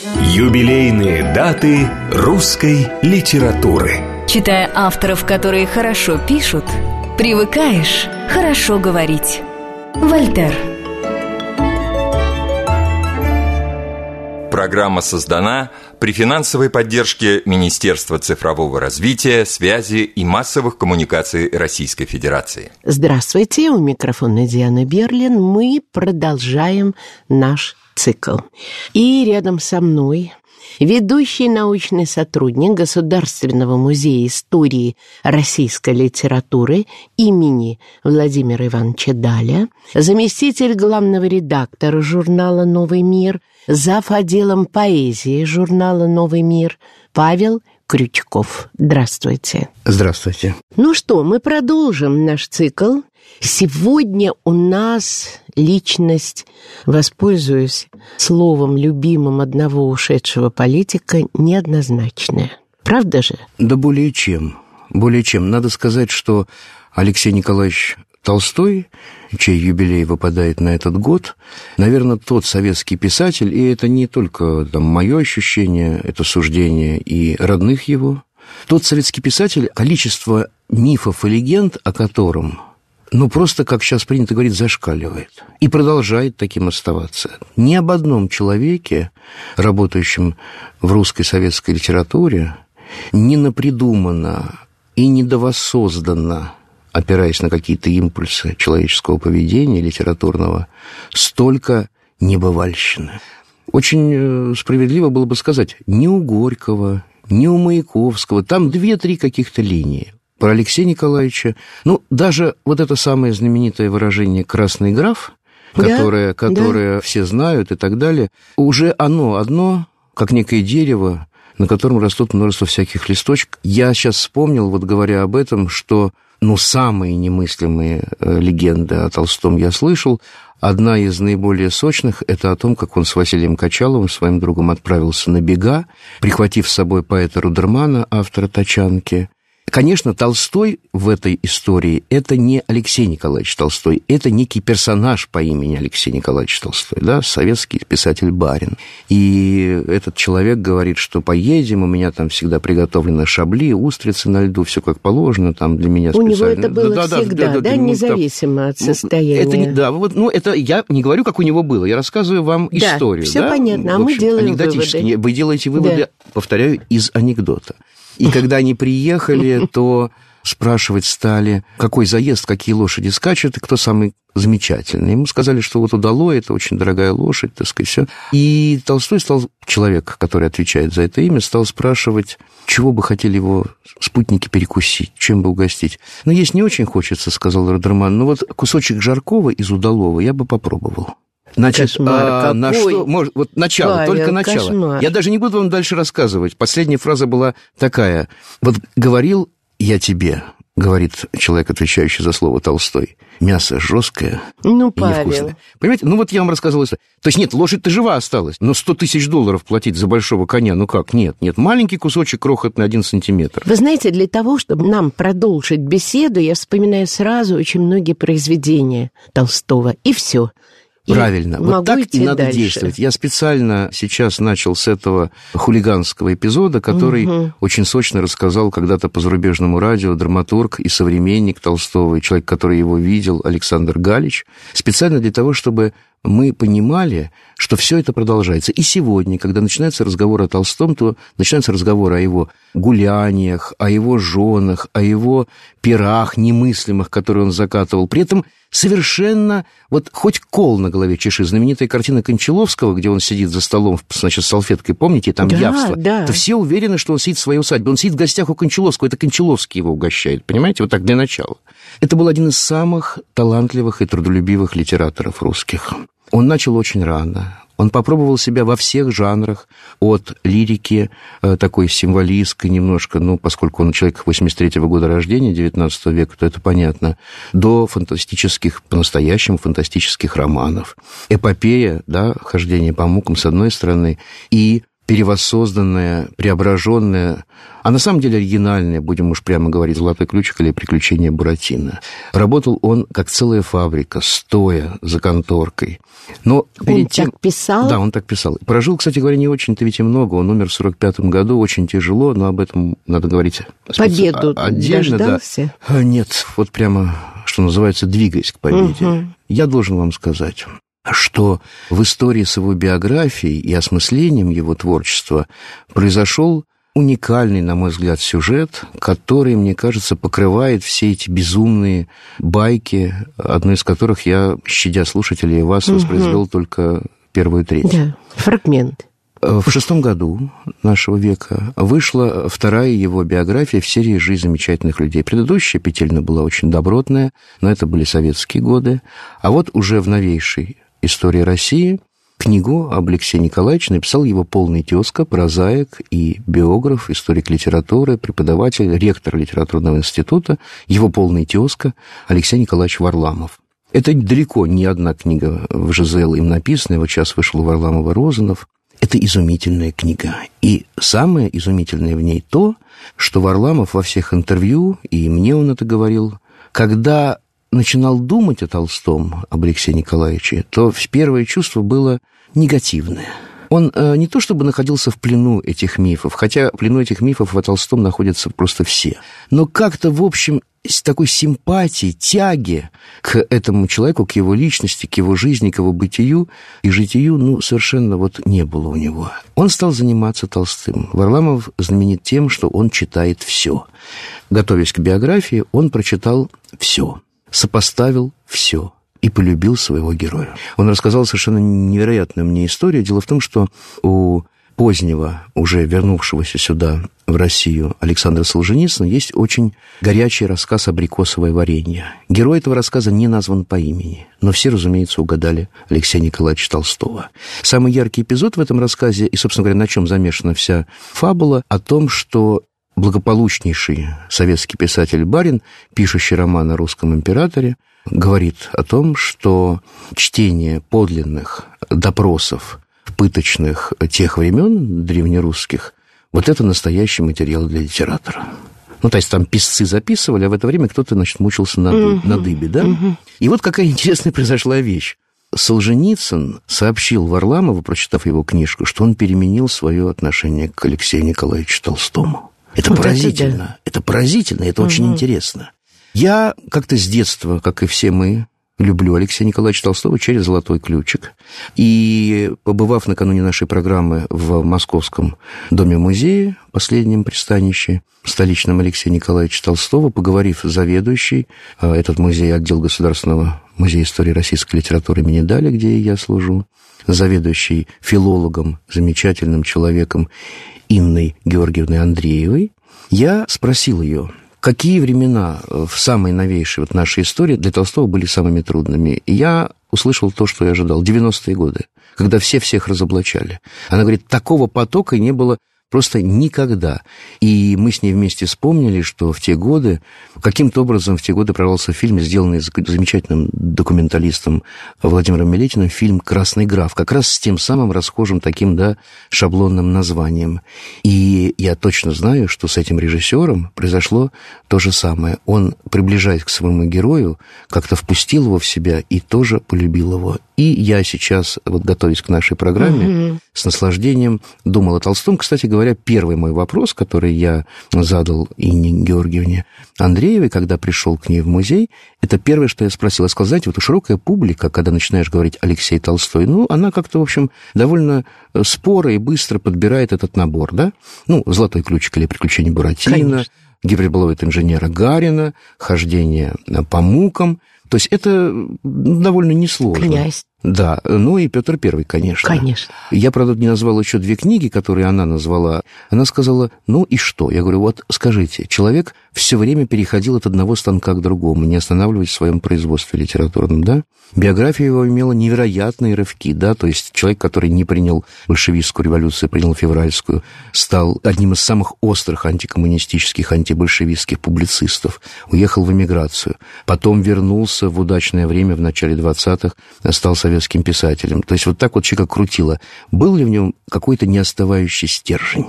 Юбилейные даты русской литературы. Читая авторов, которые хорошо пишут, привыкаешь хорошо говорить. Вольтер. Программа создана при финансовой поддержке Министерства цифрового развития, связи и массовых коммуникаций Российской Федерации. Здравствуйте, у микрофона Диана Берлин. Мы продолжаем наш цикл. И рядом со мной ведущий научный сотрудник Государственного музея истории российской литературы имени Владимира Ивановича Даля, заместитель главного редактора журнала «Новый мир», зав. отделом поэзии журнала «Новый мир» Павел Крючков. Здравствуйте. Здравствуйте. Ну что, мы продолжим наш цикл. Сегодня у нас личность, воспользуюсь словом любимым одного ушедшего политика, неоднозначная. Правда же? Да более чем. Более чем. Надо сказать, что Алексей Николаевич Толстой, чей юбилей выпадает на этот год, наверное, тот советский писатель, и это не только там, мое ощущение, это суждение и родных его, тот советский писатель, количество мифов и легенд, о котором ну, просто, как сейчас принято говорить, зашкаливает. И продолжает таким оставаться. Ни об одном человеке, работающем в русской советской литературе, не напридумано и не довоссоздано, опираясь на какие-то импульсы человеческого поведения литературного, столько небывальщины. Очень э, справедливо было бы сказать, не у Горького, не у Маяковского, там две-три каких-то линии про Алексея Николаевича. Ну, даже вот это самое знаменитое выражение «красный граф», которое, да, которое да. все знают и так далее, уже оно одно, как некое дерево, на котором растут множество всяких листочков. Я сейчас вспомнил, вот говоря об этом, что ну, самые немыслимые э, легенды о Толстом я слышал. Одна из наиболее сочных – это о том, как он с Василием Качаловым, своим другом, отправился на бега, прихватив с собой поэта Рудермана, автора «Тачанки», Конечно, Толстой в этой истории – это не Алексей Николаевич Толстой, это некий персонаж по имени Алексей Николаевич Толстой, да, советский писатель Барин. И этот человек говорит, что поедем, у меня там всегда приготовлены шабли, устрицы на льду, все как положено, там для меня специально. У него это было да, всегда, да, да, да, да независимо там, от состояния. Это, не, да, вот, ну, это я не говорю, как у него было, я рассказываю вам да, историю. все да? понятно, а общем, мы делаем выводы. Вы делаете выводы, да. повторяю, из анекдота. И когда они приехали, то спрашивать стали, какой заезд, какие лошади скачут, и кто самый замечательный. Ему сказали, что вот удало, это очень дорогая лошадь, так сказать, все. И Толстой стал, человек, который отвечает за это имя, стал спрашивать, чего бы хотели его спутники перекусить, чем бы угостить. Но «Ну, есть не очень хочется, сказал Родерман, но вот кусочек жаркого из удалого я бы попробовал. Значит, кошмар, а, на что, может, вот начало, Павел, только начало. Кошмар. Я даже не буду вам дальше рассказывать. Последняя фраза была такая. Вот говорил я тебе, говорит человек, отвечающий за слово Толстой, мясо жесткое ну, и Павел. невкусное. Понимаете? Ну, вот я вам рассказывал это. То есть, нет, лошадь-то жива осталась, но 100 тысяч долларов платить за большого коня, ну как? Нет, нет, маленький кусочек крохотный, один сантиметр. Вы знаете, для того, чтобы нам продолжить беседу, я вспоминаю сразу очень многие произведения Толстого, и все. Правильно. вот так и надо дальше. действовать. Я специально сейчас начал с этого хулиганского эпизода, который угу. очень сочно рассказал когда-то по зарубежному радио драматург и современник Толстого, и человек, который его видел, Александр Галич, специально для того, чтобы мы понимали, что все это продолжается. И сегодня, когда начинается разговор о Толстом, то начинается разговор о его гуляниях, о его женах, о его пирах немыслимых, которые он закатывал. При этом совершенно, вот хоть кол на голове чеши, знаменитая картина Кончаловского, где он сидит за столом, значит, с салфеткой, помните, там да, явство, да. то все уверены, что он сидит в своей усадьбе. Он сидит в гостях у Кончаловского, это Кончаловский его угощает, понимаете, вот так для начала. Это был один из самых талантливых и трудолюбивых литераторов русских. Он начал очень рано. Он попробовал себя во всех жанрах, от лирики э, такой символистской немножко, ну, поскольку он человек 83-го года рождения, 19 века, то это понятно, до фантастических, по-настоящему фантастических романов. Эпопея, да, хождение по мукам, с одной стороны, и перевоссозданная, преображенная, а на самом деле оригинальная, будем уж прямо говорить, «Золотой ключик» или «Приключения Буратино». Работал он как целая фабрика, стоя за конторкой. Но он тем... так писал? Да, он так писал. Прожил, кстати говоря, не очень-то ведь и много. Он умер в 45 году, очень тяжело, но об этом надо говорить Победу отдельно. Дождался? Да. Нет, вот прямо, что называется, двигаясь к победе. Угу. Я должен вам сказать, что в истории с его биографией и осмыслением его творчества произошел уникальный, на мой взгляд, сюжет, который, мне кажется, покрывает все эти безумные байки, одну из которых я, щадя слушателей, вас угу. воспроизвел только первую треть. Да, фрагмент. В шестом году нашего века вышла вторая его биография в серии «Жизнь замечательных людей». Предыдущая петельна была очень добротная, но это были советские годы. А вот уже в новейшей истории России книгу об Алексее Николаевиче написал его полный тезка, прозаик и биограф, историк литературы, преподаватель, ректор литературного института, его полный тезка Алексей Николаевич Варламов. Это далеко не одна книга в ЖЗЛ им написанная, вот сейчас вышел у Варламова Розанов. Это изумительная книга. И самое изумительное в ней то, что Варламов во всех интервью, и мне он это говорил, когда начинал думать о Толстом, об Алексее Николаевиче, то первое чувство было негативное. Он э, не то чтобы находился в плену этих мифов, хотя в плену этих мифов во Толстом находятся просто все, но как-то, в общем, с такой симпатией, тяги к этому человеку, к его личности, к его жизни, к его бытию и житию, ну, совершенно вот не было у него. Он стал заниматься Толстым. Варламов знаменит тем, что он читает все. Готовясь к биографии, он прочитал все сопоставил все и полюбил своего героя. Он рассказал совершенно невероятную мне историю. Дело в том, что у позднего, уже вернувшегося сюда, в Россию, Александра Солженицына, есть очень горячий рассказ «Абрикосовое варенье». Герой этого рассказа не назван по имени, но все, разумеется, угадали Алексея Николаевича Толстого. Самый яркий эпизод в этом рассказе, и, собственно говоря, на чем замешана вся фабула, о том, что благополучнейший советский писатель Барин, пишущий роман о русском императоре, говорит о том, что чтение подлинных допросов пыточных тех времен древнерусских, вот это настоящий материал для литератора. Ну, то есть там писцы записывали, а в это время кто-то, значит, мучился на, uh на дыбе, да? И вот какая интересная произошла вещь. Солженицын сообщил Варламову, прочитав его книжку, что он переменил свое отношение к Алексею Николаевичу Толстому. Это вот поразительно. Это, да. это поразительно, это угу. очень интересно. Я как-то с детства, как и все мы, люблю Алексея Николаевича Толстого через «Золотой ключик». И побывав накануне нашей программы в Московском доме-музее, последнем пристанище, столичном Алексея Николаевича Толстого, поговорив с заведующей, а, этот музей, отдел Государственного музея истории российской литературы имени Дали, где я служу, заведующий филологом, замечательным человеком Инной Георгиевной Андреевой, я спросил ее, какие времена в самой новейшей вот нашей истории для Толстого были самыми трудными. И я услышал то, что я ожидал. 90-е годы, когда все всех разоблачали. Она говорит, такого потока не было Просто никогда. И мы с ней вместе вспомнили, что в те годы, каким-то образом в те годы прорвался фильм, сделанный замечательным документалистом Владимиром Милетиным, фильм «Красный граф», как раз с тем самым расхожим таким, да, шаблонным названием. И я точно знаю, что с этим режиссером произошло то же самое. Он, приближаясь к своему герою, как-то впустил его в себя и тоже полюбил его. И я сейчас, вот готовясь к нашей программе, mm-hmm. с наслаждением думал о Толстом. Кстати говоря, первый мой вопрос, который я задал Инне Георгиевне Андреевой, когда пришел к ней в музей, это первое, что я спросил. Я сказал, знаете, вот широкая публика, когда начинаешь говорить Алексей Толстой, ну, она как-то, в общем, довольно э, споро и быстро подбирает этот набор, да? Ну, «Золотой ключик» или «Приключения Буратино», Конечно. гиперболоид инженера Гарина, хождение по мукам. То есть это довольно несложно. Князь. Да, ну и Петр Первый, конечно. Конечно. Я, правда, не назвал еще две книги, которые она назвала. Она сказала, ну и что? Я говорю, вот скажите, человек все время переходил от одного станка к другому, не останавливаясь в своем производстве литературном, да? Биография его имела невероятные рывки, да, то есть человек, который не принял большевистскую революцию, принял февральскую, стал одним из самых острых антикоммунистических, антибольшевистских публицистов, уехал в эмиграцию, потом вернулся в удачное время, в начале 20-х, стал советским писателем. То есть вот так вот человека крутило. Был ли в нем какой-то неостывающий стержень?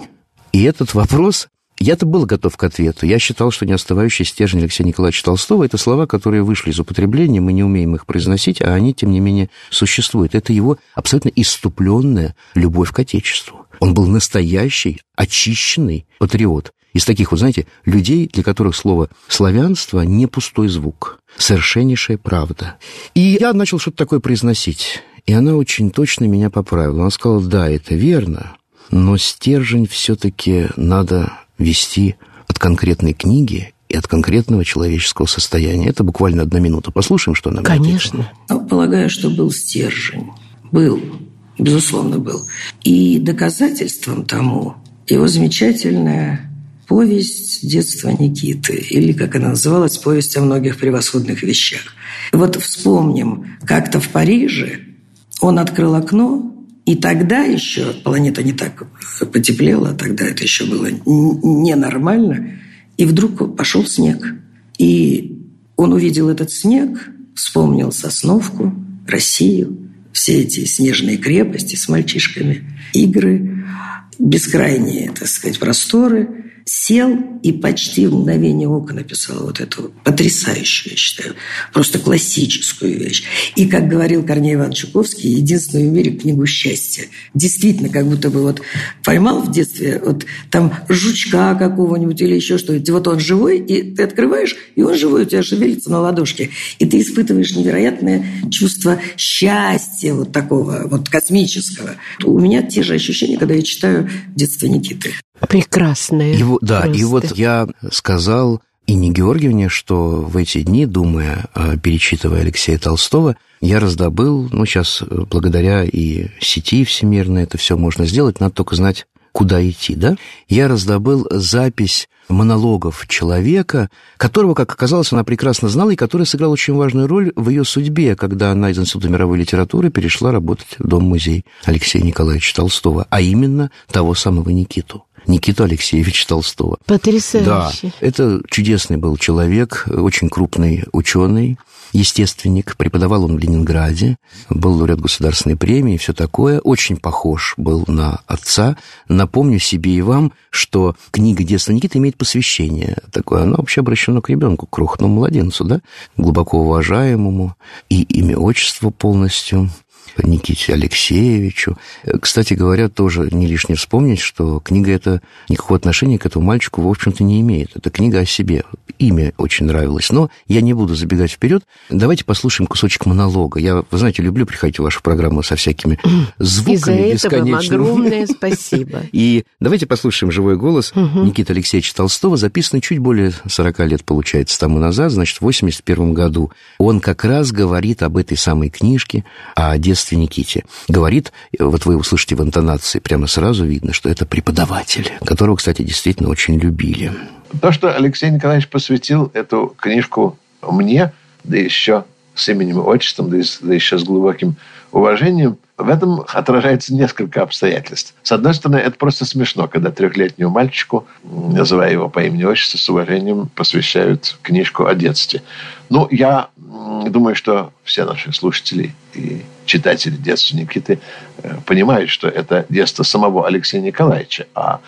И этот вопрос я-то был готов к ответу. Я считал, что неостывающий стержень Алексея Николаевича Толстого – это слова, которые вышли из употребления, мы не умеем их произносить, а они, тем не менее, существуют. Это его абсолютно иступленная любовь к Отечеству. Он был настоящий, очищенный патриот. Из таких, вот знаете, людей, для которых слово «славянство» не пустой звук, совершеннейшая правда. И я начал что-то такое произносить, и она очень точно меня поправила. Она сказала, да, это верно, но стержень все-таки надо вести от конкретной книги и от конкретного человеческого состояния. Это буквально одна минута. Послушаем, что она Конечно. Ответила. Полагаю, что был стержень. Был. Безусловно, был. И доказательством тому его замечательная повесть детства Никиты, или, как она называлась, повесть о многих превосходных вещах. Вот вспомним, как-то в Париже он открыл окно, и тогда еще планета не так потеплела, тогда это еще было ненормально. И вдруг пошел снег. И он увидел этот снег, вспомнил Сосновку, Россию, все эти снежные крепости с мальчишками, игры, бескрайние, так сказать, просторы – сел и почти в мгновение ока написал вот эту потрясающую, я считаю, просто классическую вещь. И, как говорил Корней Иванович Чуковский, единственную в мире книгу счастья. Действительно, как будто бы вот поймал в детстве вот там жучка какого-нибудь или еще что-нибудь. Вот он живой, и ты открываешь, и он живой, у тебя шевелится на ладошке. И ты испытываешь невероятное чувство счастья вот такого, вот космического. У меня те же ощущения, когда я читаю «Детство Никиты». Прекрасное. Его, да, просто. и вот я сказал Инне Георгиевне, что в эти дни, думая, перечитывая Алексея Толстого, я раздобыл, ну, сейчас благодаря и сети всемирной это все можно сделать, надо только знать, куда идти, да? Я раздобыл запись монологов человека, которого, как оказалось, она прекрасно знала и который сыграл очень важную роль в ее судьбе, когда она из Института мировой литературы перешла работать в Дом-музей Алексея Николаевича Толстого, а именно того самого Никиту. Никиту Алексеевича Толстого. Потрясающе. Да, это чудесный был человек, очень крупный ученый, естественник, преподавал он в Ленинграде, был лауреат государственной премии и все такое, очень похож был на отца. Напомню себе и вам, что книга «Детство Никиты» имеет посвящение такое, оно вообще обращено к ребенку, к крохотному младенцу, да, глубоко уважаемому, и имя, отчество полностью Никите Алексеевичу. Кстати говоря, тоже не лишне вспомнить, что книга эта никакого отношения к этому мальчику, в общем-то, не имеет. Это книга о себе. Имя очень нравилось. Но я не буду забегать вперед. Давайте послушаем кусочек монолога. Я, вы знаете, люблю приходить в вашу программу со всякими звуками И за этого вам огромное спасибо. И давайте послушаем живой голос. Никиты Алексеевича Толстого, записанный чуть более 40 лет, получается, тому назад, значит, в 81 году. Он как раз говорит об этой самой книжке, о детстве детстве Никите. Говорит, вот вы услышите в интонации, прямо сразу видно, что это преподаватель, которого, кстати, действительно очень любили. То, что Алексей Николаевич посвятил эту книжку мне, да еще с именем и отчеством, да еще с глубоким уважением, в этом отражается несколько обстоятельств. С одной стороны, это просто смешно, когда трехлетнему мальчику, называя его по имени и отчеству, с уважением посвящают книжку о детстве. Ну, я думаю, что все наши слушатели и читатели детства Никиты э, понимают, что это детство самого Алексея Николаевича, а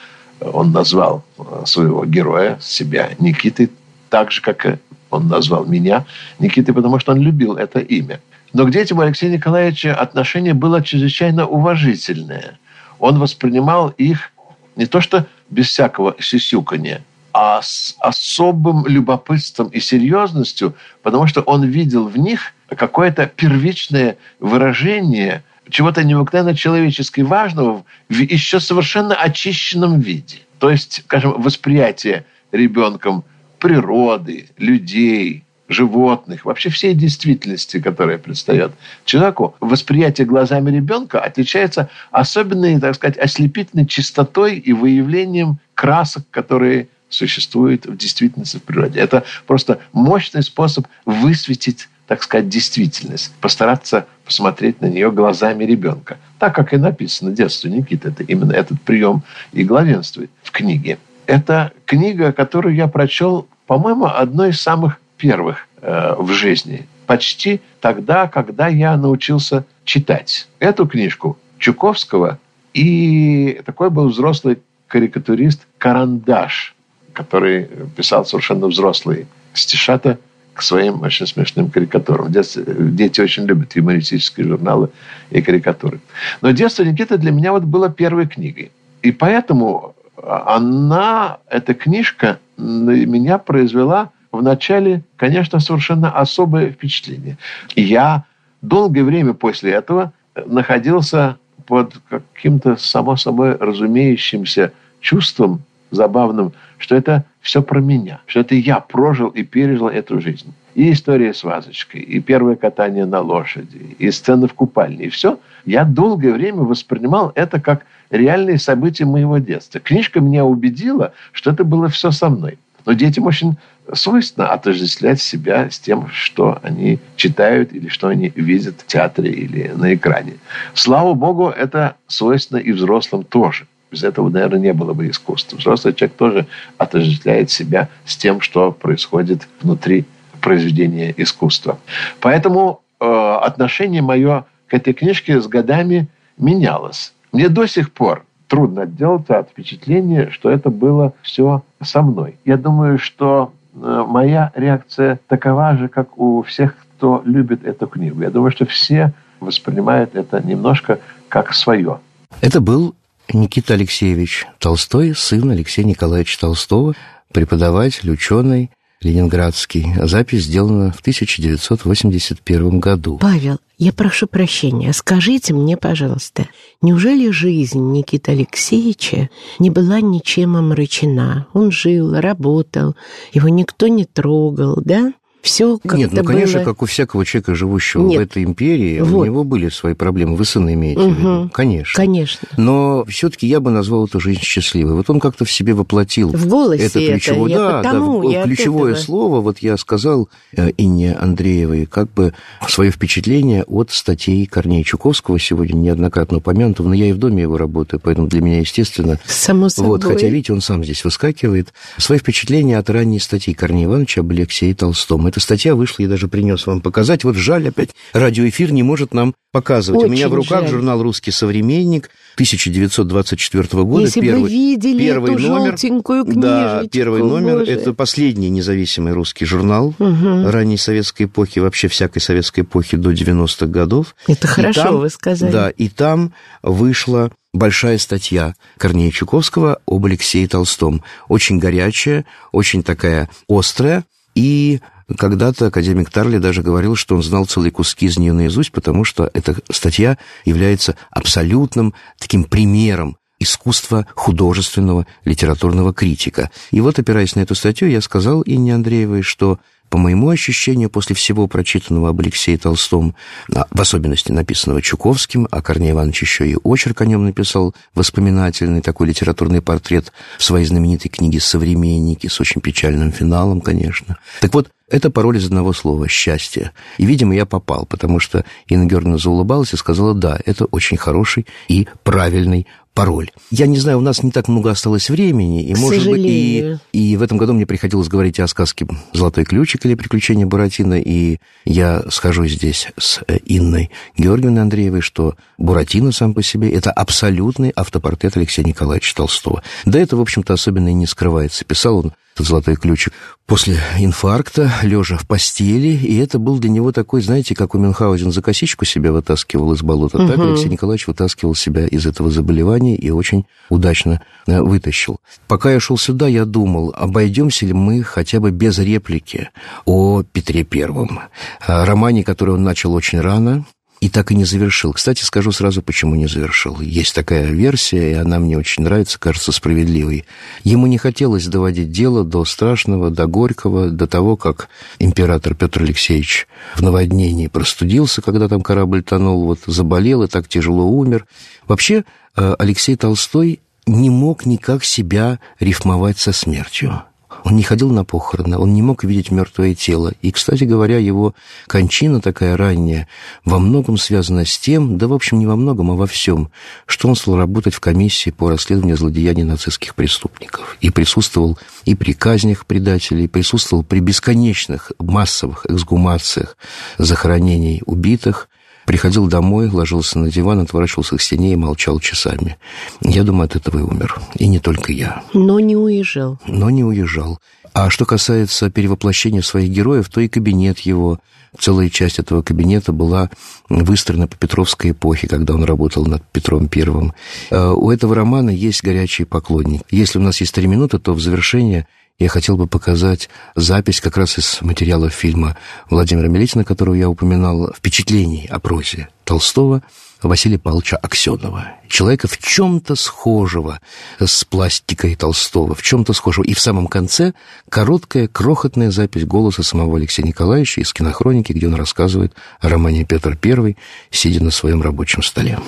он назвал э, своего героя, себя Никитой, так же, как он назвал меня Никитой, потому что он любил это имя. Но к детям Алексея Николаевича отношение было чрезвычайно уважительное. Он воспринимал их не то что без всякого сисюканья, а с особым любопытством и серьезностью, потому что он видел в них какое-то первичное выражение чего-то необыкновенно человечески важного в еще совершенно очищенном виде. То есть, скажем, восприятие ребенком природы, людей, животных, вообще всей действительности, которая предстает человеку, восприятие глазами ребенка отличается особенной, так сказать, ослепительной чистотой и выявлением красок, которые существуют в действительности в природе. Это просто мощный способ высветить так сказать, действительность, постараться посмотреть на нее глазами ребенка. Так, как и написано «Детство Никиты». Это именно этот прием и главенствует в книге. Это книга, которую я прочел, по-моему, одной из самых первых э, в жизни. Почти тогда, когда я научился читать эту книжку Чуковского и такой был взрослый карикатурист Карандаш, который писал совершенно взрослые стишата к своим очень смешным карикатурам. Дети очень любят юмористические журналы и карикатуры. Но «Детство Никиты» для меня вот было первой книгой. И поэтому она, эта книжка, на меня произвела вначале, конечно, совершенно особое впечатление. Я долгое время после этого находился под каким-то само собой разумеющимся чувством забавным, что это все про меня, что это я прожил и пережил эту жизнь. И история с вазочкой, и первое катание на лошади, и сцена в купальне, и все. Я долгое время воспринимал это как реальные события моего детства. Книжка меня убедила, что это было все со мной. Но детям очень свойственно отождествлять себя с тем, что они читают или что они видят в театре или на экране. Слава богу, это свойственно и взрослым тоже. Без этого, наверное, не было бы искусства. Взрослый человек тоже отождествляет себя с тем, что происходит внутри произведения искусства. Поэтому э, отношение мое к этой книжке с годами менялось. Мне до сих пор трудно отделаться от впечатления, что это было все со мной. Я думаю, что э, моя реакция такова же, как у всех, кто любит эту книгу. Я думаю, что все воспринимают это немножко как свое. Это был Никита Алексеевич Толстой, сын Алексея Николаевича Толстого, преподаватель, ученый, ленинградский. Запись сделана в 1981 году. Павел, я прошу прощения, скажите мне, пожалуйста, неужели жизнь Никиты Алексеевича не была ничем омрачена? Он жил, работал, его никто не трогал, да? Все как Нет, ну, конечно, было... как у всякого человека, живущего Нет. в этой империи, вот. у него были свои проблемы. Вы сына имеете угу. в виду? Конечно. Конечно. Но все-таки я бы назвал эту жизнь счастливой. Вот он как-то в себе воплотил в голосе это ключевое, это. да, потому, да, ключевое слово. Вот я сказал э, Инне Андреевой как бы свое впечатление от статей Корнея Чуковского сегодня неоднократно упомянутого, но я и в доме его работаю, поэтому для меня, естественно... Само собой. Вот, хотя, видите, он сам здесь выскакивает. Свои впечатления от ранней статьи Корнея Ивановича об Алексее Толстом. Эта статья вышла, я даже принес вам показать. Вот жаль, опять радиоэфир не может нам показывать. Очень У меня в руках жаль. журнал «Русский современник» 1924 года. Если первый, бы видели первый эту номер, желтенькую книжечку. Да, первый номер. Боже. Это последний независимый русский журнал угу. ранней советской эпохи, вообще всякой советской эпохи до 90-х годов. Это хорошо, там, вы сказали. Да, и там вышла большая статья Корнея Чуковского об Алексее Толстом. Очень горячая, очень такая острая. И когда-то академик Тарли даже говорил, что он знал целые куски из нее наизусть, потому что эта статья является абсолютным таким примером искусства художественного литературного критика. И вот, опираясь на эту статью, я сказал Инне Андреевой, что по моему ощущению, после всего прочитанного об Алексее Толстом, а, в особенности написанного Чуковским, а Корней Иванович еще и очерк о нем написал, воспоминательный такой литературный портрет в своей знаменитой книге «Современники» с очень печальным финалом, конечно. Так вот, это пароль из одного слова – счастье. И, видимо, я попал, потому что Инна Георгиевна заулыбалась и сказала, да, это очень хороший и правильный пароль. Я не знаю, у нас не так много осталось времени, и, К может сожалению. быть, и, и в этом году мне приходилось говорить о сказке «Золотой ключик» или «Приключения Буратино», и я схожу здесь с Инной Георгиевной Андреевой, что Буратино сам по себе – это абсолютный автопортрет Алексея Николаевича Толстого. Да это, в общем-то, особенно и не скрывается. Писал он золотой ключик после инфаркта, лежа в постели, и это был для него такой, знаете, как у Мюнхгаузен за косичку себя вытаскивал из болота, угу. так Алексей Николаевич вытаскивал себя из этого заболевания и очень удачно э, вытащил. Пока я шел сюда, я думал, обойдемся ли мы хотя бы без реплики о Петре Первом, романе, который он начал очень рано, и так и не завершил. Кстати, скажу сразу, почему не завершил. Есть такая версия, и она мне очень нравится, кажется справедливой. Ему не хотелось доводить дело до страшного, до горького, до того, как император Петр Алексеевич в наводнении простудился, когда там корабль тонул, вот заболел и так тяжело умер. Вообще, э, Алексей Толстой не мог никак себя рифмовать со смертью. Он не ходил на похороны, он не мог видеть мертвое тело. И, кстати говоря, его кончина такая ранняя во многом связана с тем, да, в общем, не во многом, а во всем, что он стал работать в комиссии по расследованию злодеяний нацистских преступников. И присутствовал и при казнях предателей, присутствовал при бесконечных массовых эксгумациях захоронений убитых, приходил домой, ложился на диван, отворачивался к стене и молчал часами. Я думаю, от этого и умер. И не только я. Но не уезжал. Но не уезжал. А что касается перевоплощения своих героев, то и кабинет его, целая часть этого кабинета была выстроена по Петровской эпохе, когда он работал над Петром Первым. А у этого романа есть горячий поклонник. Если у нас есть три минуты, то в завершение я хотел бы показать запись как раз из материалов фильма Владимира Мелетина, которого я упоминал, впечатлений о прозе Толстого – Василия Павловича Аксенова. Человека в чем-то схожего с пластикой Толстого, в чем-то схожего. И в самом конце короткая, крохотная запись голоса самого Алексея Николаевича из кинохроники, где он рассказывает о романе «Петр I», сидя на своем рабочем столе.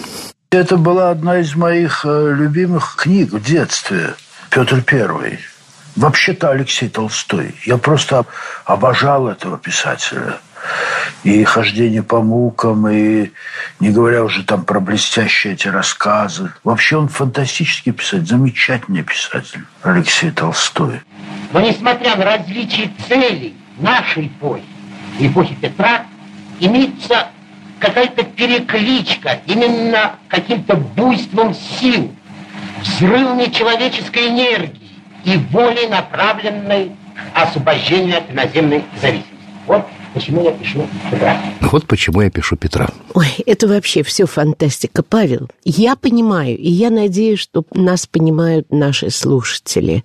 Это была одна из моих э, любимых книг в детстве. «Петр I». Вообще-то Алексей Толстой. Я просто обожал этого писателя – и хождение по мукам, и не говоря уже там про блестящие эти рассказы. Вообще он фантастический писатель, замечательный писатель Алексей Толстой. Но несмотря на различие целей нашей эпохи эпохи Петра, имеется какая-то перекличка именно каким-то буйством сил, взрывами человеческой энергии и волей, направленной освобождению от иноземной зависимости. Вот почему я пишу Петра. Вот почему я пишу Петра. Ой, это вообще все фантастика, Павел. Я понимаю, и я надеюсь, что нас понимают наши слушатели.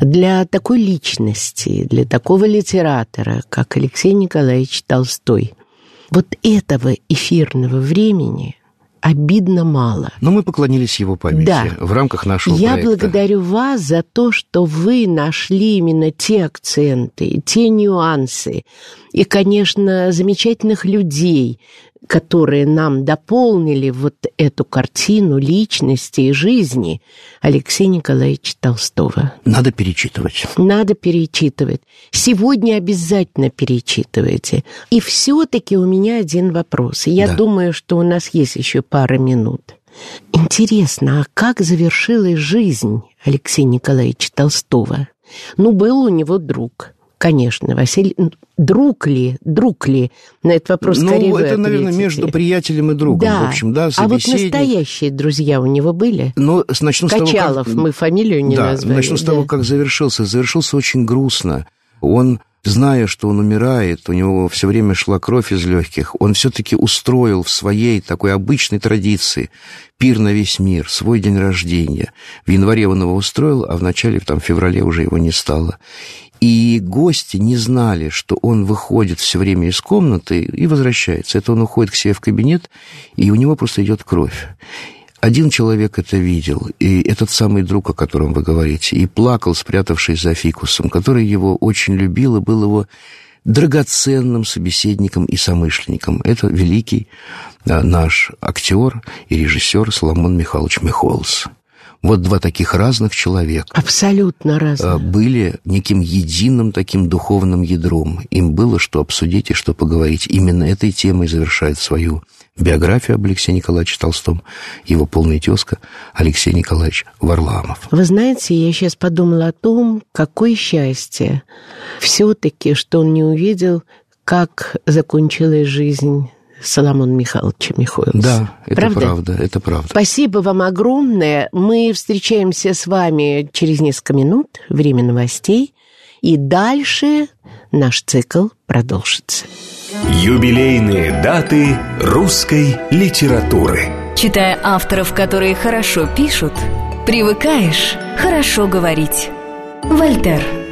Для такой личности, для такого литератора, как Алексей Николаевич Толстой, вот этого эфирного времени – обидно мало. Но мы поклонились его памяти да. в рамках нашего Я проекта. благодарю вас за то, что вы нашли именно те акценты, те нюансы и, конечно, замечательных людей, которые нам дополнили вот эту картину личности и жизни Алексея Николаевича Толстого. Надо перечитывать. Надо перечитывать. Сегодня обязательно перечитывайте. И все-таки у меня один вопрос. Я да. думаю, что у нас есть еще пара минут. Интересно, а как завершилась жизнь Алексея Николаевича Толстого? Ну, был у него друг – Конечно, Василий... Друг ли, друг ли? На этот вопрос ну, скорее это, наверное, между приятелем и другом, да. в общем, да, А вот настоящие друзья у него были? Ну, начну Качалов, с того, как... мы фамилию не да, назвали. начну с того, как завершился. Завершился очень грустно. Он зная, что он умирает, у него все время шла кровь из легких, он все-таки устроил в своей такой обычной традиции пир на весь мир, свой день рождения. В январе он его устроил, а в начале, там, в феврале уже его не стало. И гости не знали, что он выходит все время из комнаты и возвращается. Это он уходит к себе в кабинет, и у него просто идет кровь. Один человек это видел, и этот самый друг, о котором вы говорите, и плакал, спрятавшись за фикусом, который его очень любил и был его драгоценным собеседником и somышленником. Это великий наш актер и режиссер Соломон Михайлович Михолс. Вот два таких разных человека. Абсолютно разных. Были неким единым таким духовным ядром. Им было что обсудить и что поговорить. Именно этой темой завершает свою биографию об Алексее Николаевиче Толстом его полная тезка Алексей Николаевич Варламов. Вы знаете, я сейчас подумала о том, какое счастье все-таки, что он не увидел, как закончилась жизнь Соломон Михайловича Михоэлса. Да, это правда? правда, это правда. Спасибо вам огромное. Мы встречаемся с вами через несколько минут, время новостей, и дальше наш цикл продолжится. Юбилейные даты русской литературы. Читая авторов, которые хорошо пишут, привыкаешь хорошо говорить. Вольтер.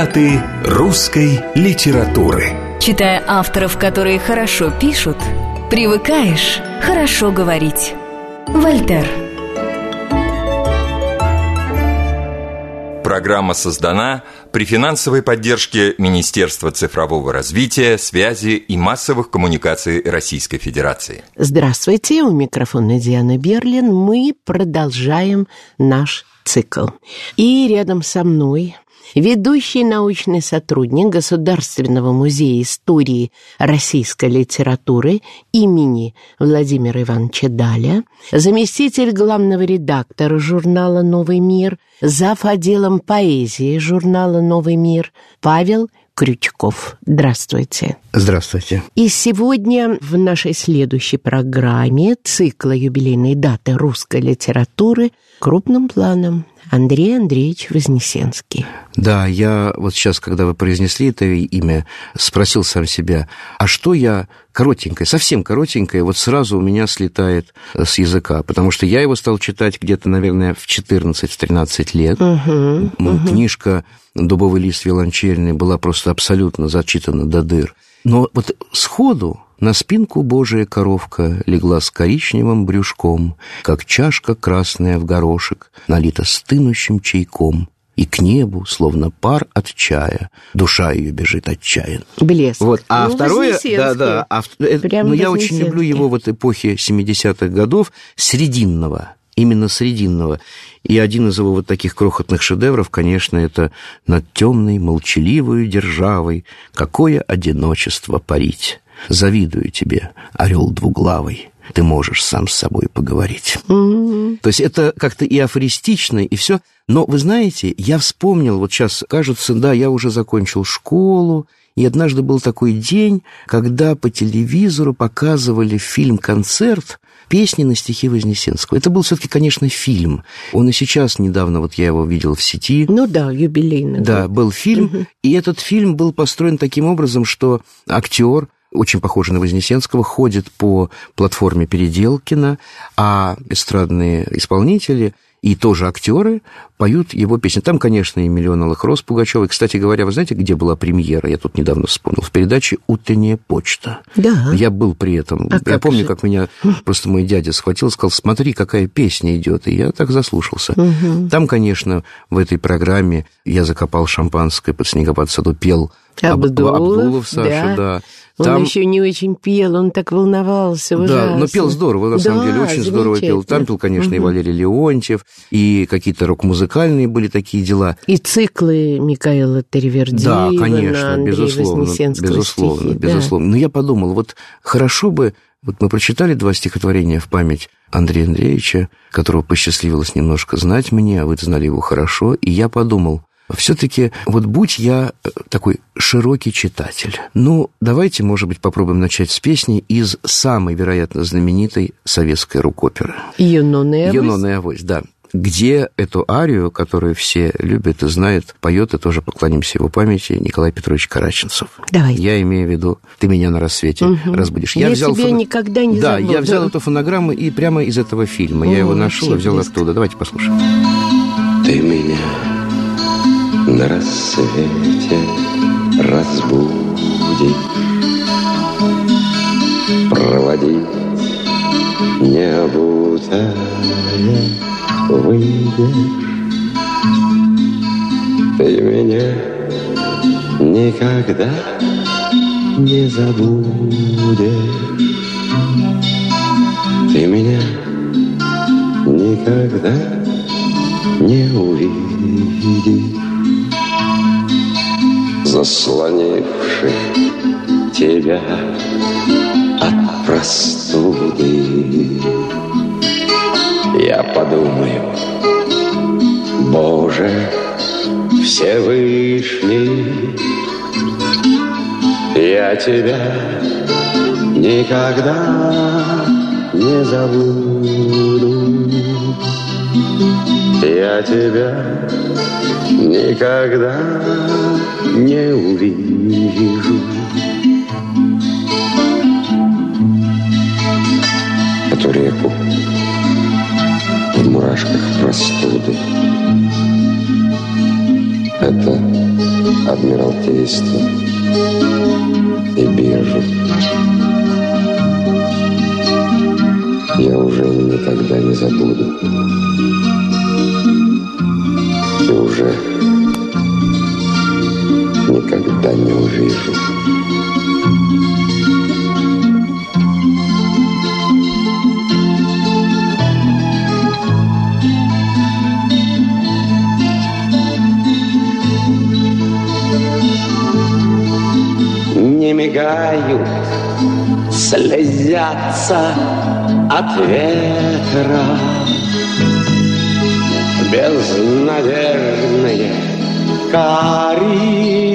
Даты русской литературы. Читая авторов, которые хорошо пишут, привыкаешь хорошо говорить. Вольтер. Программа создана при финансовой поддержке Министерства цифрового развития, связи и массовых коммуникаций Российской Федерации. Здравствуйте, у микрофона Диана Берлин. Мы продолжаем наш цикл. И рядом со мной ведущий научный сотрудник Государственного музея истории российской литературы имени Владимира Ивановича Даля, заместитель главного редактора журнала «Новый мир», зав. отделом поэзии журнала «Новый мир» Павел Крючков. Здравствуйте. Здравствуйте. И сегодня в нашей следующей программе цикла юбилейной даты русской литературы крупным планом Андрей Андреевич Вознесенский. Да, я вот сейчас, когда вы произнесли это имя, спросил сам себя, а что я коротенькое, совсем коротенькое, вот сразу у меня слетает э, с языка, потому что я его стал читать где-то, наверное, в 14-13 лет. Угу, угу. Книжка «Дубовый лист виолончельный» была просто абсолютно зачитана до дыр. Но вот сходу на спинку Божия коровка легла с коричневым брюшком, Как чашка красная в горошек, налита стынущим чайком. И к небу, словно пар от чая, душа ее бежит отчаян. Блеск. Вот. А ну, второе, да, да, а, это, ну, я очень люблю его вот эпохи 70-х годов, срединного, именно срединного. И один из его вот таких крохотных шедевров, конечно, это «Над темной, молчаливой державой какое одиночество парить». Завидую тебе, орел двуглавый. Ты можешь сам с собой поговорить. Mm-hmm. То есть это как-то и афористично, и все. Но вы знаете, я вспомнил, вот сейчас кажется, да, я уже закончил школу, и однажды был такой день, когда по телевизору показывали фильм-концерт песни на стихи Вознесенского. Это был все-таки, конечно, фильм. Он и сейчас недавно, вот я его видел в сети. Ну да, юбилейный. Да, был фильм. Угу. И этот фильм был построен таким образом, что актер очень похожий на Вознесенского, ходит по платформе Переделкина, а эстрадные исполнители и тоже актеры поют его песни. Там, конечно, и «Миллион алых роз» Пугачёвой. Кстати говоря, вы знаете, где была премьера? Я тут недавно вспомнил. В передаче «Утренняя почта». Да. Я был при этом. А я помню, же? как меня просто мой дядя схватил и сказал, смотри, какая песня идет. И я так заслушался. Угу. Там, конечно, в этой программе «Я закопал шампанское под снегопад саду» пел Абдулов, Абдулов Саша, да. да. Он Там- еще не очень пел, он так волновался ужасно. Да, но пел здорово, на самом Да, деле, очень здорово пел. Там пел, конечно, и Мгм. Валерий Леонтьев, и какие-то рок-музыкальные были такие дела. И циклы Микаэла Тервердиева Да, конечно, Андрея безусловно, безусловно, стихи, да. безусловно. Но я подумал, вот хорошо бы, вот мы прочитали два стихотворения в память Андрея Андреевича, которого посчастливилось немножко знать мне, а вы знали его хорошо, и я подумал, все-таки вот будь я э, такой широкий читатель. Ну, давайте, может быть, попробуем начать с песни из самой, вероятно, знаменитой советской рок-оперы. Юнона «Юнона и авось», да. Где эту арию, которую все любят и знают, поет, и тоже поклонимся его памяти, Николай Петрович Караченцев. Давайте. Я имею в виду, ты меня на рассвете Мгм. разбудишь. Я тебя никогда не Да, забуду. я взял эту фонограмму и прямо из этого фильма. Я О, его нашел и взял близко. оттуда. Давайте послушаем. Ты меня на рассвете разбудишь Проводить не обутая выйдешь. Ты меня никогда не забудешь. Ты меня никогда не увидишь Заслонивший тебя от простуды. Я подумаю, Боже Всевышний Я тебя никогда не забуду Я тебя никогда не увижу. Эту реку в мурашках простуды Это Адмиралтейство и биржу. Я уже никогда не забуду. Никогда не увижу. Не мигают, слезятся от ветра Безнадежные карие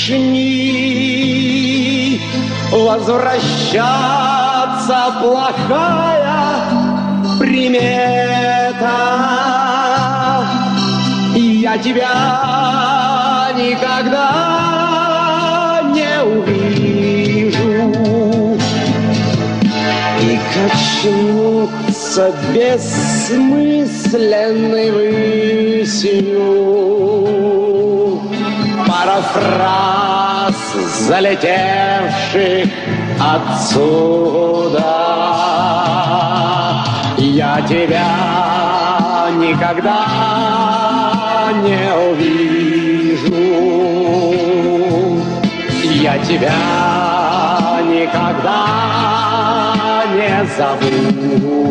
вишни Возвращаться плохая примета. Я тебя никогда не увижу. И качнуться бессмысленной высью Парафраз залетевших отсюда. Я тебя никогда не увижу. Я тебя никогда не забуду.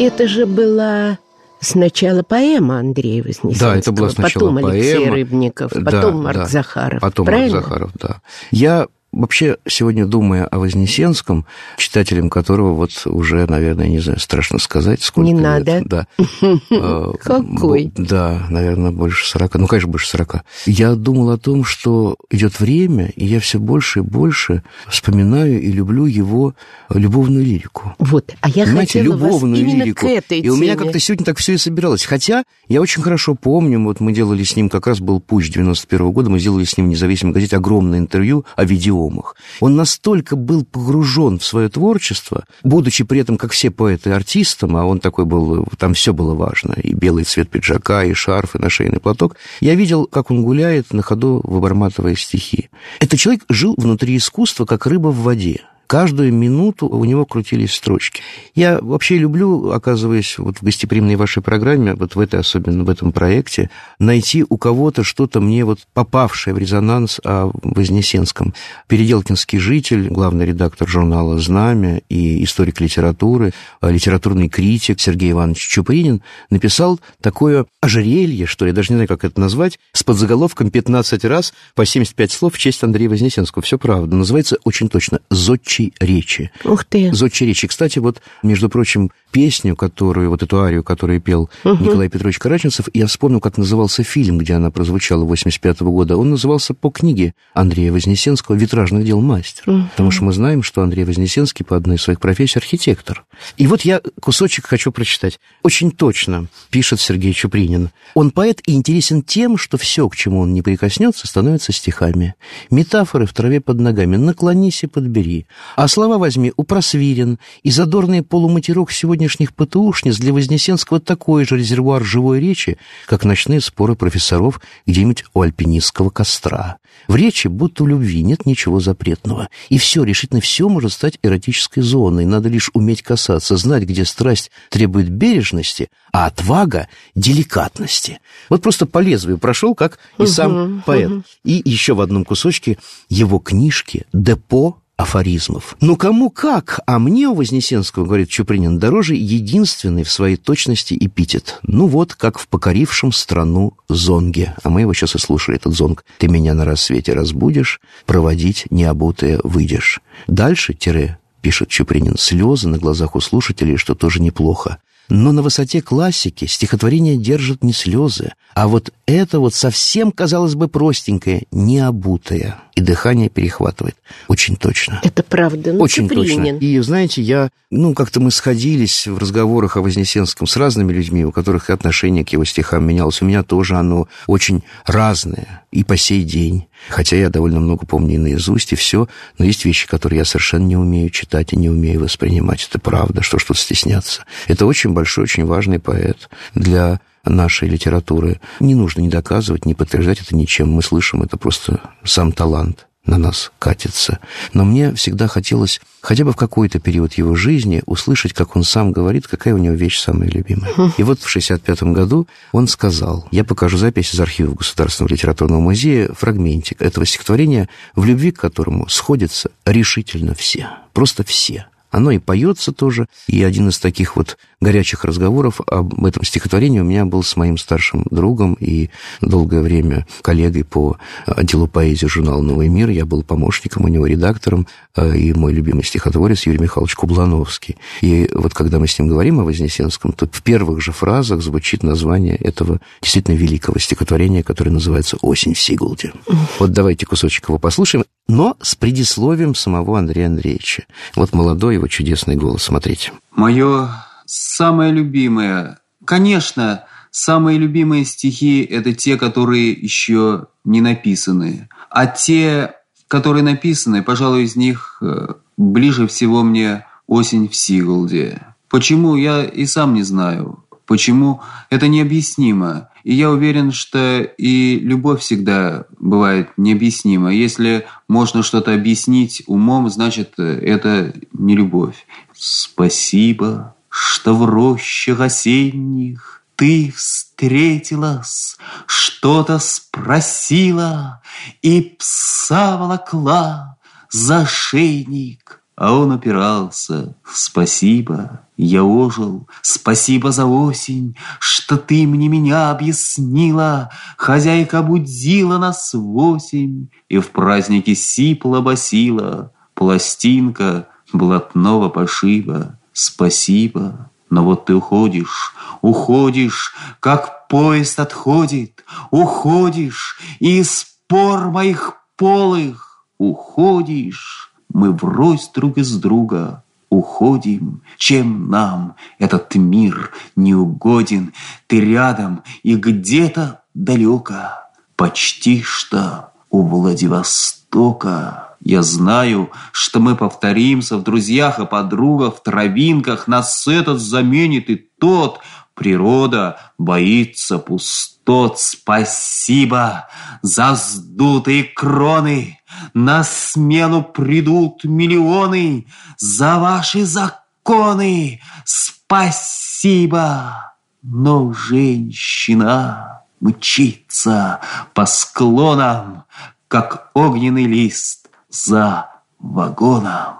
Это же была сначала поэма Андрея Вознесенского, Да, это была сначала потом Алексей поэма. Рыбников, Да, потом Марк да. Захаров. Потом правильно? Марк Захаров, да. Я вообще сегодня думая о Вознесенском, читателем которого вот уже, наверное, не знаю, страшно сказать, сколько Не лет. надо. Да. Э, Какой? Да, наверное, больше 40. Ну, конечно, больше 40. Я думал о том, что идет время, и я все больше и больше вспоминаю и люблю его любовную лирику. Вот, а я Понимаете, хотела вас любовную именно лирику. к этой и у меня теме. как-то сегодня так все и собиралось. Хотя я очень хорошо помню, вот мы делали с ним, как раз был путь 91 года, мы сделали с ним в независимой газете огромное интервью о видеомах. Он настолько был погружен в свое творчество, будучи при этом, как все поэты, артистом, а он такой был, там все было важно, и белый цвет пиджака, и шарф, и нашейный платок, я видел, как он гуляет на ходу, выборматывая стихи. Этот человек жил внутри искусства, как рыба в воде. Каждую минуту у него крутились строчки. Я вообще люблю, оказываясь вот в гостеприимной вашей программе, вот в этой, особенно в этом проекте, найти у кого-то что-то мне вот попавшее в резонанс о Вознесенском. Переделкинский житель, главный редактор журнала «Знамя» и историк литературы, э, литературный критик Сергей Иванович Чупринин написал такое ожерелье, что я даже не знаю, как это назвать, с подзаголовком «15 раз по 75 слов в честь Андрея Вознесенского». Все правда. Называется очень точно «Зодчий речи». Ух ты. Зодчий речи. Кстати, вот, между прочим, песню, которую, вот эту арию, которую пел Мгм. Николай Петрович Караченцев, я вспомнил, как назывался фильм, где она прозвучала 85 года. Он назывался по книге Андрея Вознесенского «Витражных дел мастер». Мгм. Потому что мы знаем, что Андрей Вознесенский по одной из своих профессий архитектор. И вот я кусочек хочу прочитать. Очень точно пишет Сергей Чупринин. Он поэт и интересен тем, что все, к чему он не прикоснется, становится стихами. Метафоры в траве под ногами. Наклонись и подбери. А слова возьми у просвирен. И задорный полуматерок сегодняшних ПТУшниц для Вознесенского такой же резервуар живой речи, как ночные споры профессоров где-нибудь у альпинистского костра. В речи, будто в любви, нет ничего запретного. И все, решительно все может стать эротической зоной. Надо лишь уметь касаться, знать, где страсть требует бережности, а отвага — деликатности. Вот просто по лезвию прошел, как и сам Мгм, поэт. мгм. И еще в одном кусочке его книжки «Депо афоризмов. Ну, кому как, а мне у Вознесенского, говорит Чупринин, дороже единственный в своей точности эпитет. Ну вот, как в покорившем страну зонге. А мы его сейчас и слушали, этот зонг. Ты меня на рассвете разбудишь, проводить необутое выйдешь. Дальше, тире, пишет Чупринин, слезы на глазах у слушателей, что тоже неплохо. Но на высоте классики стихотворение держит не слезы, а вот это вот совсем, казалось бы, простенькое, необутое. И дыхание перехватывает. Очень точно. Это правда. Ну, Очень точно. Чупринин. И, знаете, я, ну, как-то мы сходились в разговорах о Вознесенском с разными людьми, у которых отношение к его стихам менялось. У меня тоже оно очень разное и по сей день. Хотя я довольно много помню и наизусть, и все. Но есть вещи, которые я совершенно не умею читать и не умею воспринимать. Это правда, что ж тут стесняться. Это очень большой, очень важный поэт для нашей литературы. Не нужно ни доказывать, ни подтверждать это ничем. Мы слышим, это просто сам талант на нас катится. Но мне всегда хотелось хотя бы в какой-то период его жизни услышать, как он сам говорит, какая у него вещь самая любимая. И вот в 65 году он сказал, я покажу запись из архива Государственного литературного музея, фрагментик этого стихотворения, в любви к которому сходятся решительно все, просто все. Оно и поется тоже. И один из таких вот горячих разговоров об этом стихотворении у меня был с моим старшим другом и долгое время коллегой по отделу поэзии журнала «Новый мир». Я был помощником у него, редактором, э, и мой любимый стихотворец Юрий Михайлович Кублановский. И вот когда мы с ним говорим о Вознесенском, то в первых же фразах звучит название этого действительно великого стихотворения, которое называется «Осень в Сигулде». Вот давайте кусочек его послушаем, но с предисловием самого Андрея Андреевича. Вот молодой его чудесный голос, смотрите. Мое самое любимое, конечно, самые любимые стихи – это те, которые еще не написаны. А те, которые написаны, пожалуй, из них э, ближе всего мне «Осень в Сиголде». Почему, я и сам не знаю. Почему, это необъяснимо. И я уверен, что и любовь всегда бывает необъяснима. Если можно что-то объяснить умом, значит, это не любовь. Спасибо, что в рощах осенних ты встретилась, что-то спросила и пса волокла за шейник, а он упирался. Спасибо, я ожил, спасибо за осень, что ты мне меня объяснила. Хозяйка будила нас восемь и в празднике сипла басила. Пластинка блатного пошиба. Спасибо, но вот ты уходишь, уходишь, как поезд отходит, уходишь, и из пор моих полых уходишь. Мы врозь друг из друга уходим, чем нам этот мир не угоден. Ты рядом и где-то далеко, почти что у Владивостока. Я знаю, что мы повторимся в друзьях и подругах, в травинках. Нас этот заменит и тот. Природа боится пустот. Спасибо за сдутые кроны. На смену придут миллионы за ваши законы. Спасибо. Но женщина мчится по склонам, как огненный лист за вагоном.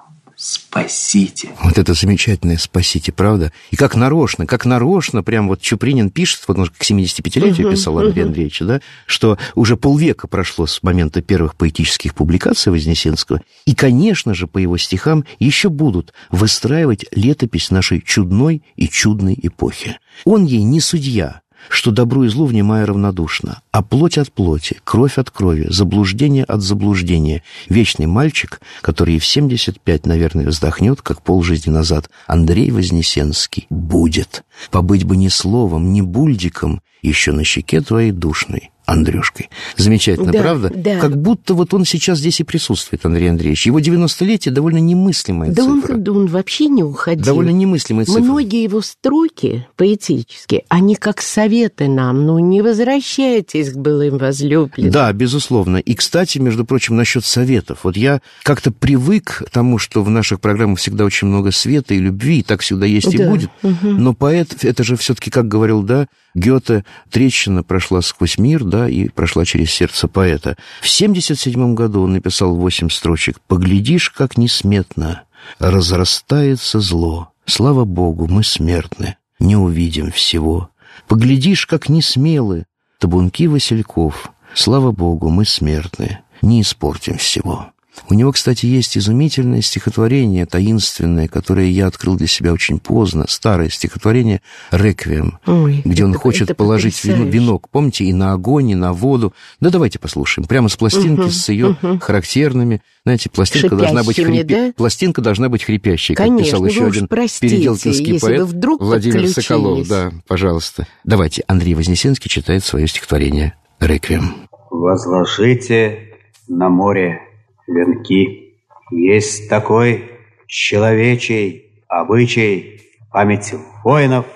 Спасите. Вот это замечательное «спасите», правда? И как нарочно, как нарочно, прям вот Чупринин пишет, вот он к 75-летию uh-huh, писал Андрея uh-huh. Андреевича, да, что уже полвека прошло с момента первых поэтических публикаций Вознесенского, и, конечно же, по его стихам еще будут выстраивать летопись нашей чудной и чудной эпохи. Он ей не судья, что добру и злу внимая равнодушно, а плоть от плоти, кровь от крови, заблуждение от заблуждения. Вечный мальчик, который и в 75, наверное, вздохнет, как полжизни назад, Андрей Вознесенский, будет. Побыть бы ни словом, ни бульдиком, еще на щеке твоей душной. Андрюшкой. Замечательно, да, правда? Да. Как будто вот он сейчас здесь и присутствует, Андрей Андреевич. Его 90-летие довольно немыслимая да цифра. Он, да он вообще не уходил. Довольно немыслимая цифра. Многие его строки поэтические, они как советы нам, ну не возвращайтесь к былым возлюбленным. Да, безусловно. И, кстати, между прочим, насчет советов. Вот я как-то привык к тому, что в наших программах всегда очень много света и любви, и так всегда есть да. и будет. Угу. Но поэт, это же все-таки, как говорил, да, Гёте, трещина прошла сквозь мир, да, и прошла через сердце поэта. В 77 году он написал восемь строчек «Поглядишь, как несметно разрастается зло. Слава Богу, мы смертны, не увидим всего. Поглядишь, как несмелы табунки васильков. Слава Богу, мы смертны, не испортим всего». У него, кстати, есть изумительное стихотворение, таинственное, которое я открыл для себя очень поздно, старое стихотворение «Реквием», Ой, где он это, хочет это положить вино, потрясающе. венок, помните, и на огонь, и на воду. Да давайте послушаем. Прямо с пластинки, Мгм, с ее мгм. характерными, знаете, пластинка должна быть хрипи... да? пластинка должна быть хрипящей, как Конечно, писал вы еще один простите, переделкинский если поэт вы вдруг Владимир. Соколов. Да, пожалуйста. Давайте, Андрей Вознесенский читает свое стихотворение «Реквием». Возложите на море венки. Есть такой человечий обычай, память воинов,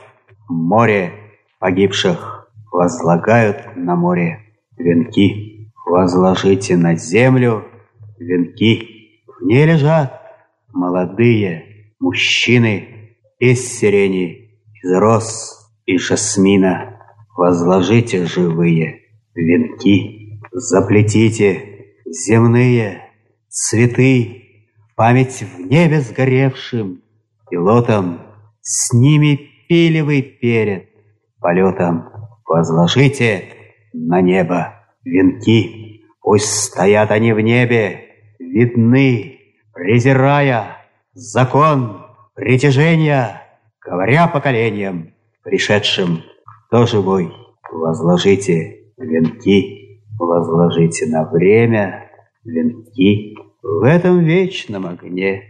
море погибших возлагают на море венки. Возложите на землю венки. В ней лежат молодые мужчины из сирени, из роз и жасмина. Возложите живые венки. Заплетите земные цветы, память в небе сгоревшим пилотам. С ними пили перед полетом. Возложите на небо венки. Пусть стоят они в небе, видны, презирая закон притяжения, говоря поколениям, пришедшим, кто живой, возложите венки, возложите на время венки. В этом вечном огне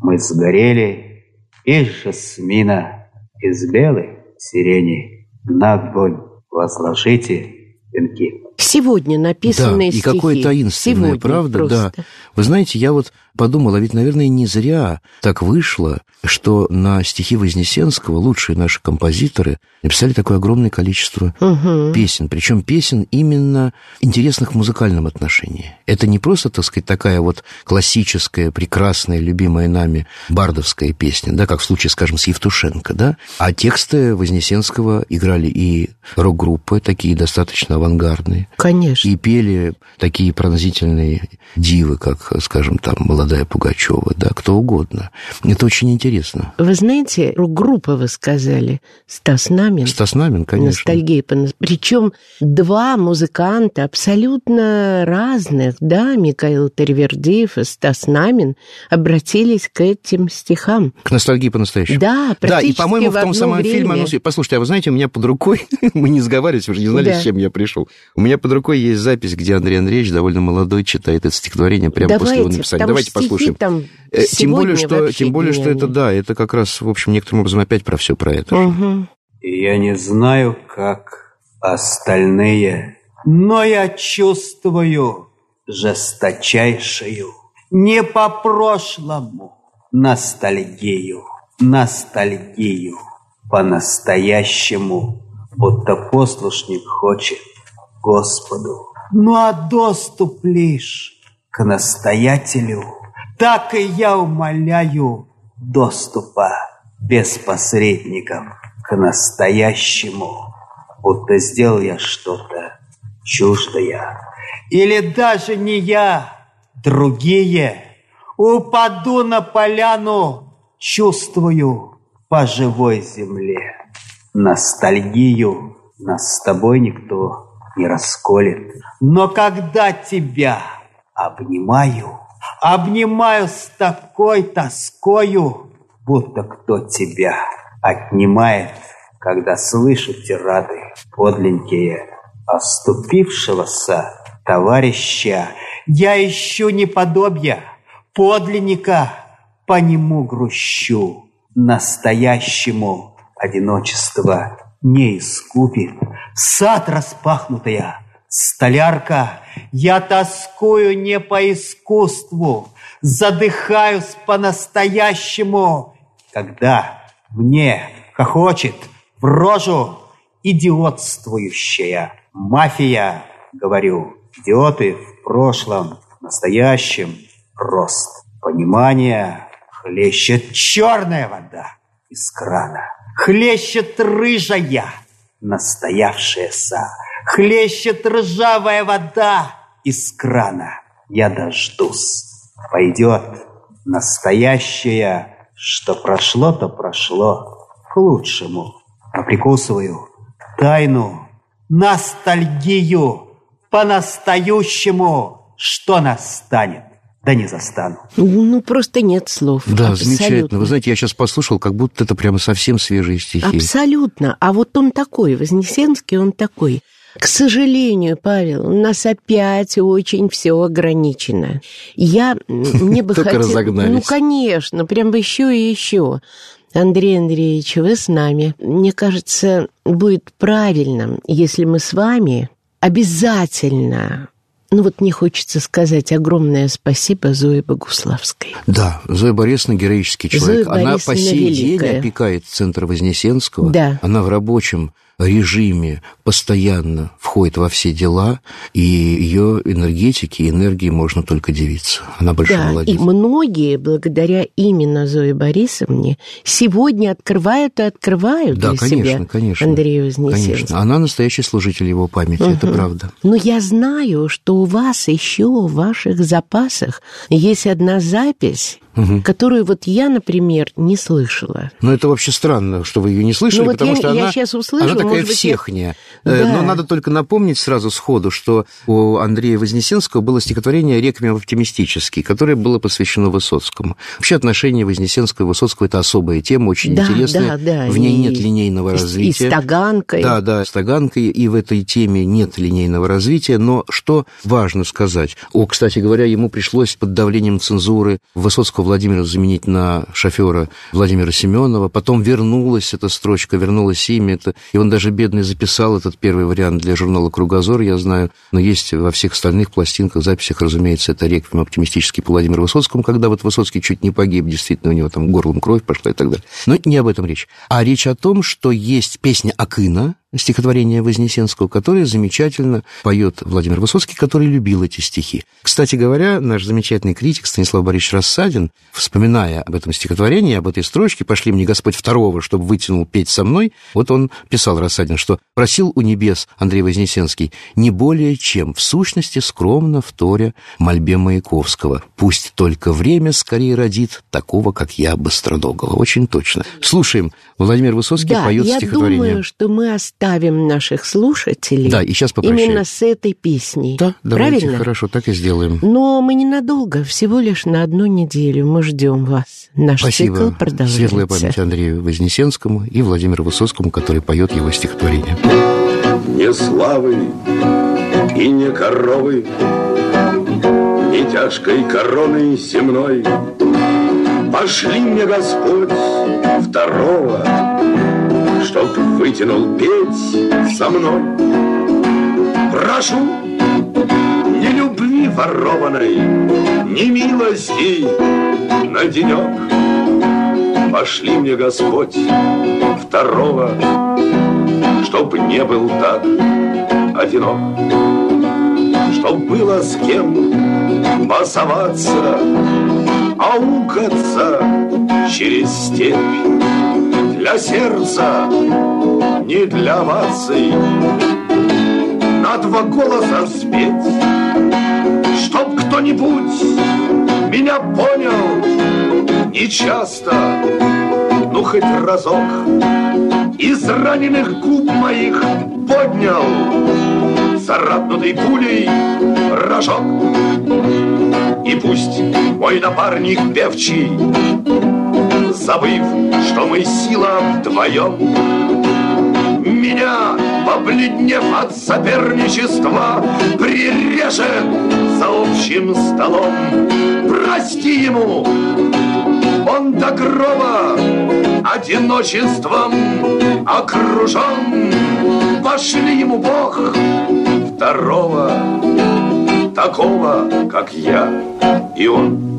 мы сгорели из жасмина, из белой сирени на огонь возложите венки. Сегодня написанные да, стихи. и какое таинственное, Сегодня правда, просто. да. Вы знаете, я вот подумал, а ведь, наверное, не зря так вышло, что на стихи Вознесенского лучшие наши композиторы написали такое огромное количество Мгм. песен, причем песен именно интересных в музыкальном отношении. Это не просто, так сказать, такая вот классическая, прекрасная, любимая нами бардовская песня, да, как в случае, скажем, с Евтушенко, да, а тексты Вознесенского играли и рок-группы, такие достаточно авангардные, Конечно. и пели такие пронзительные дивы, как, скажем, там, «Молодая Пугачева», да, кто угодно. Это очень интересно. Вы знаете, группа вы сказали, Стас Намин. Стас Намин, конечно. Ностальгия. Причем два музыканта абсолютно разных, да, Михаил Тервердиев и Стас Намин, обратились к этим стихам. К ностальгии по-настоящему. Да, Да, и, по-моему, в том самом время. фильме... «Анонс». Послушайте, а вы знаете, у меня под рукой... Мы не сговаривались, вы же не знали, Да. с чем я пришел. У меня под рукой есть запись, где Андрей Андреевич, довольно молодой, читает это стихотворение прямо после его Давайте, написания. Давайте послушаем. там Э, Тем более, что, тем более, что это, да, это как раз, в общем, некоторым образом опять про все про это. И я не знаю, как остальные, но я чувствую жесточайшую, не по прошлому, ностальгию, ностальгию, по-настоящему, будто послушник хочет Господу. Ну а доступ лишь к настоятелю, так и я умоляю доступа без посредников к настоящему, будто сделал я что-то чуждое. Или даже не я, другие. Упаду на поляну, чувствую по живой земле. Ностальгию нас с тобой никто не расколет. Но когда тебя обнимаю, обнимаю с такой тоскою, будто кто тебя отнимает, когда слышу тирады подлиннее оступившегося товарища. Я ищу неподобия подлинника, по нему грущу. Настоящему одиночество не искупит. Сад распахнутая, столярка, я тоскую не по искусству, задыхаюсь по-настоящему, когда мне хохочет в рожу идиотствующая мафия, говорю, идиоты в прошлом, в настоящем рост. Понимание хлещет черная вода из крана, хлещет рыжая, настоявшаяся, хлещет ржавая вода из крана. Я дождусь, пойдет настоящее, что прошло, то прошло к лучшему. А прикусываю тайну, ностальгию по-настоящему, что настанет, да не застану. Ну, просто нет слов. Да, Абсолютно. замечательно. Вы знаете, я сейчас послушал, как будто это прямо совсем свежие стихи. Абсолютно. А вот он такой, Вознесенский, он такой. К сожалению, Павел, у нас опять очень все ограничено. Я, мне бы разогнались. Ну, конечно, прям еще и еще. Андрей Андреевич, вы с нами. Мне кажется, будет правильно, если мы с вами обязательно... Ну вот мне хочется сказать огромное спасибо Зое Богуславской. Да, Зоя Борисовна героический человек. Зоя Она Борисовна по сей великая. день опекает Центр Вознесенского. Да. Она в рабочем режиме постоянно входит во все дела, и ее энергетики, энергии можно только дивиться. Она большая да, молодец. и многие, благодаря именно Зое Борисовне, сегодня открывают и открывают да, для конечно, себя конечно, Андрея Вознесенского. Конечно, она настоящий служитель его памяти, угу. это правда. Но я знаю, что у вас еще в ваших запасах есть одна запись, угу. которую вот я, например, не слышала. Ну, это вообще странно, что вы ее не слышали, ну, потому вот что я, она, я сейчас услышу, она такая всехняя. Я... да. Но надо только напомнить сразу сходу, что у Андрея Вознесенского было стихотворение «Реквием оптимистический», которое было посвящено Высоцкому. Вообще отношения Вознесенского и Высоцкого – это особая тема, очень да, интересная. Да, да. В ней и, нет линейного и, развития. И с таганкой. Да, да, с таганкой. И в этой теме нет линейного развития. Но что важно сказать? О, кстати говоря, ему пришлось под давлением цензуры Высоцкого Владимира заменить на шофера Владимира Семенова. Потом вернулась эта строчка, вернулось имя. Это... И он даже бедный записал этот первый вариант для журнала «Кругозор», я знаю. Но есть во всех остальных пластинках, записях, разумеется, это реквием оптимистический по Владимиру Высоцкому, когда вот Высоцкий чуть не погиб, действительно, у него там горлом кровь пошла и так далее. Но не об этом речь. А речь о том, что есть песня Акына, стихотворение Вознесенского, которое замечательно поет Владимир Высоцкий, который любил эти стихи. Кстати говоря, наш замечательный критик Станислав Борисович Рассадин, вспоминая об этом стихотворении, об этой строчке «Пошли мне Господь второго, чтобы вытянул петь со мной», вот он писал Рассадин, что просил у небес Андрей Вознесенский не более чем, в сущности, скромно вторя мольбе Маяковского. Пусть только время скорее родит такого, как я, Быстродогого. Очень точно. Слушаем. Владимир Высоцкий да, поет я стихотворение. думаю, что мы оставим наших слушателей да, и сейчас именно с этой песней. Да, давайте, Правильно? хорошо, так и сделаем. Но мы ненадолго, всего лишь на одну неделю. Мы ждем вас. Наш Спасибо. цикл продолжается. Светлая память Андрею Вознесенскому и Владимиру Высоцкому, который поет его стихотворение. Не славы и не коровы, не тяжкой короной земной. Пошли мне Господь второго, Чтоб вытянул петь со мной. Прошу, не любви ворованной, Не милости на денек. Пошли мне Господь второго, Чтоб не был так одинок, Чтоб было с кем басоваться, Аукаться через степь для сердца, не для оваций. На два голоса спеть, чтоб кто-нибудь меня понял не часто, ну хоть разок из раненых губ моих поднял царапнутый пулей рожок. И пусть мой напарник певчий забыв, что мы сила вдвоем. Меня, побледнев от соперничества, прирежет за общим столом. Прости ему, он до гроба одиночеством окружен. Пошли ему Бог второго, такого, как я и он.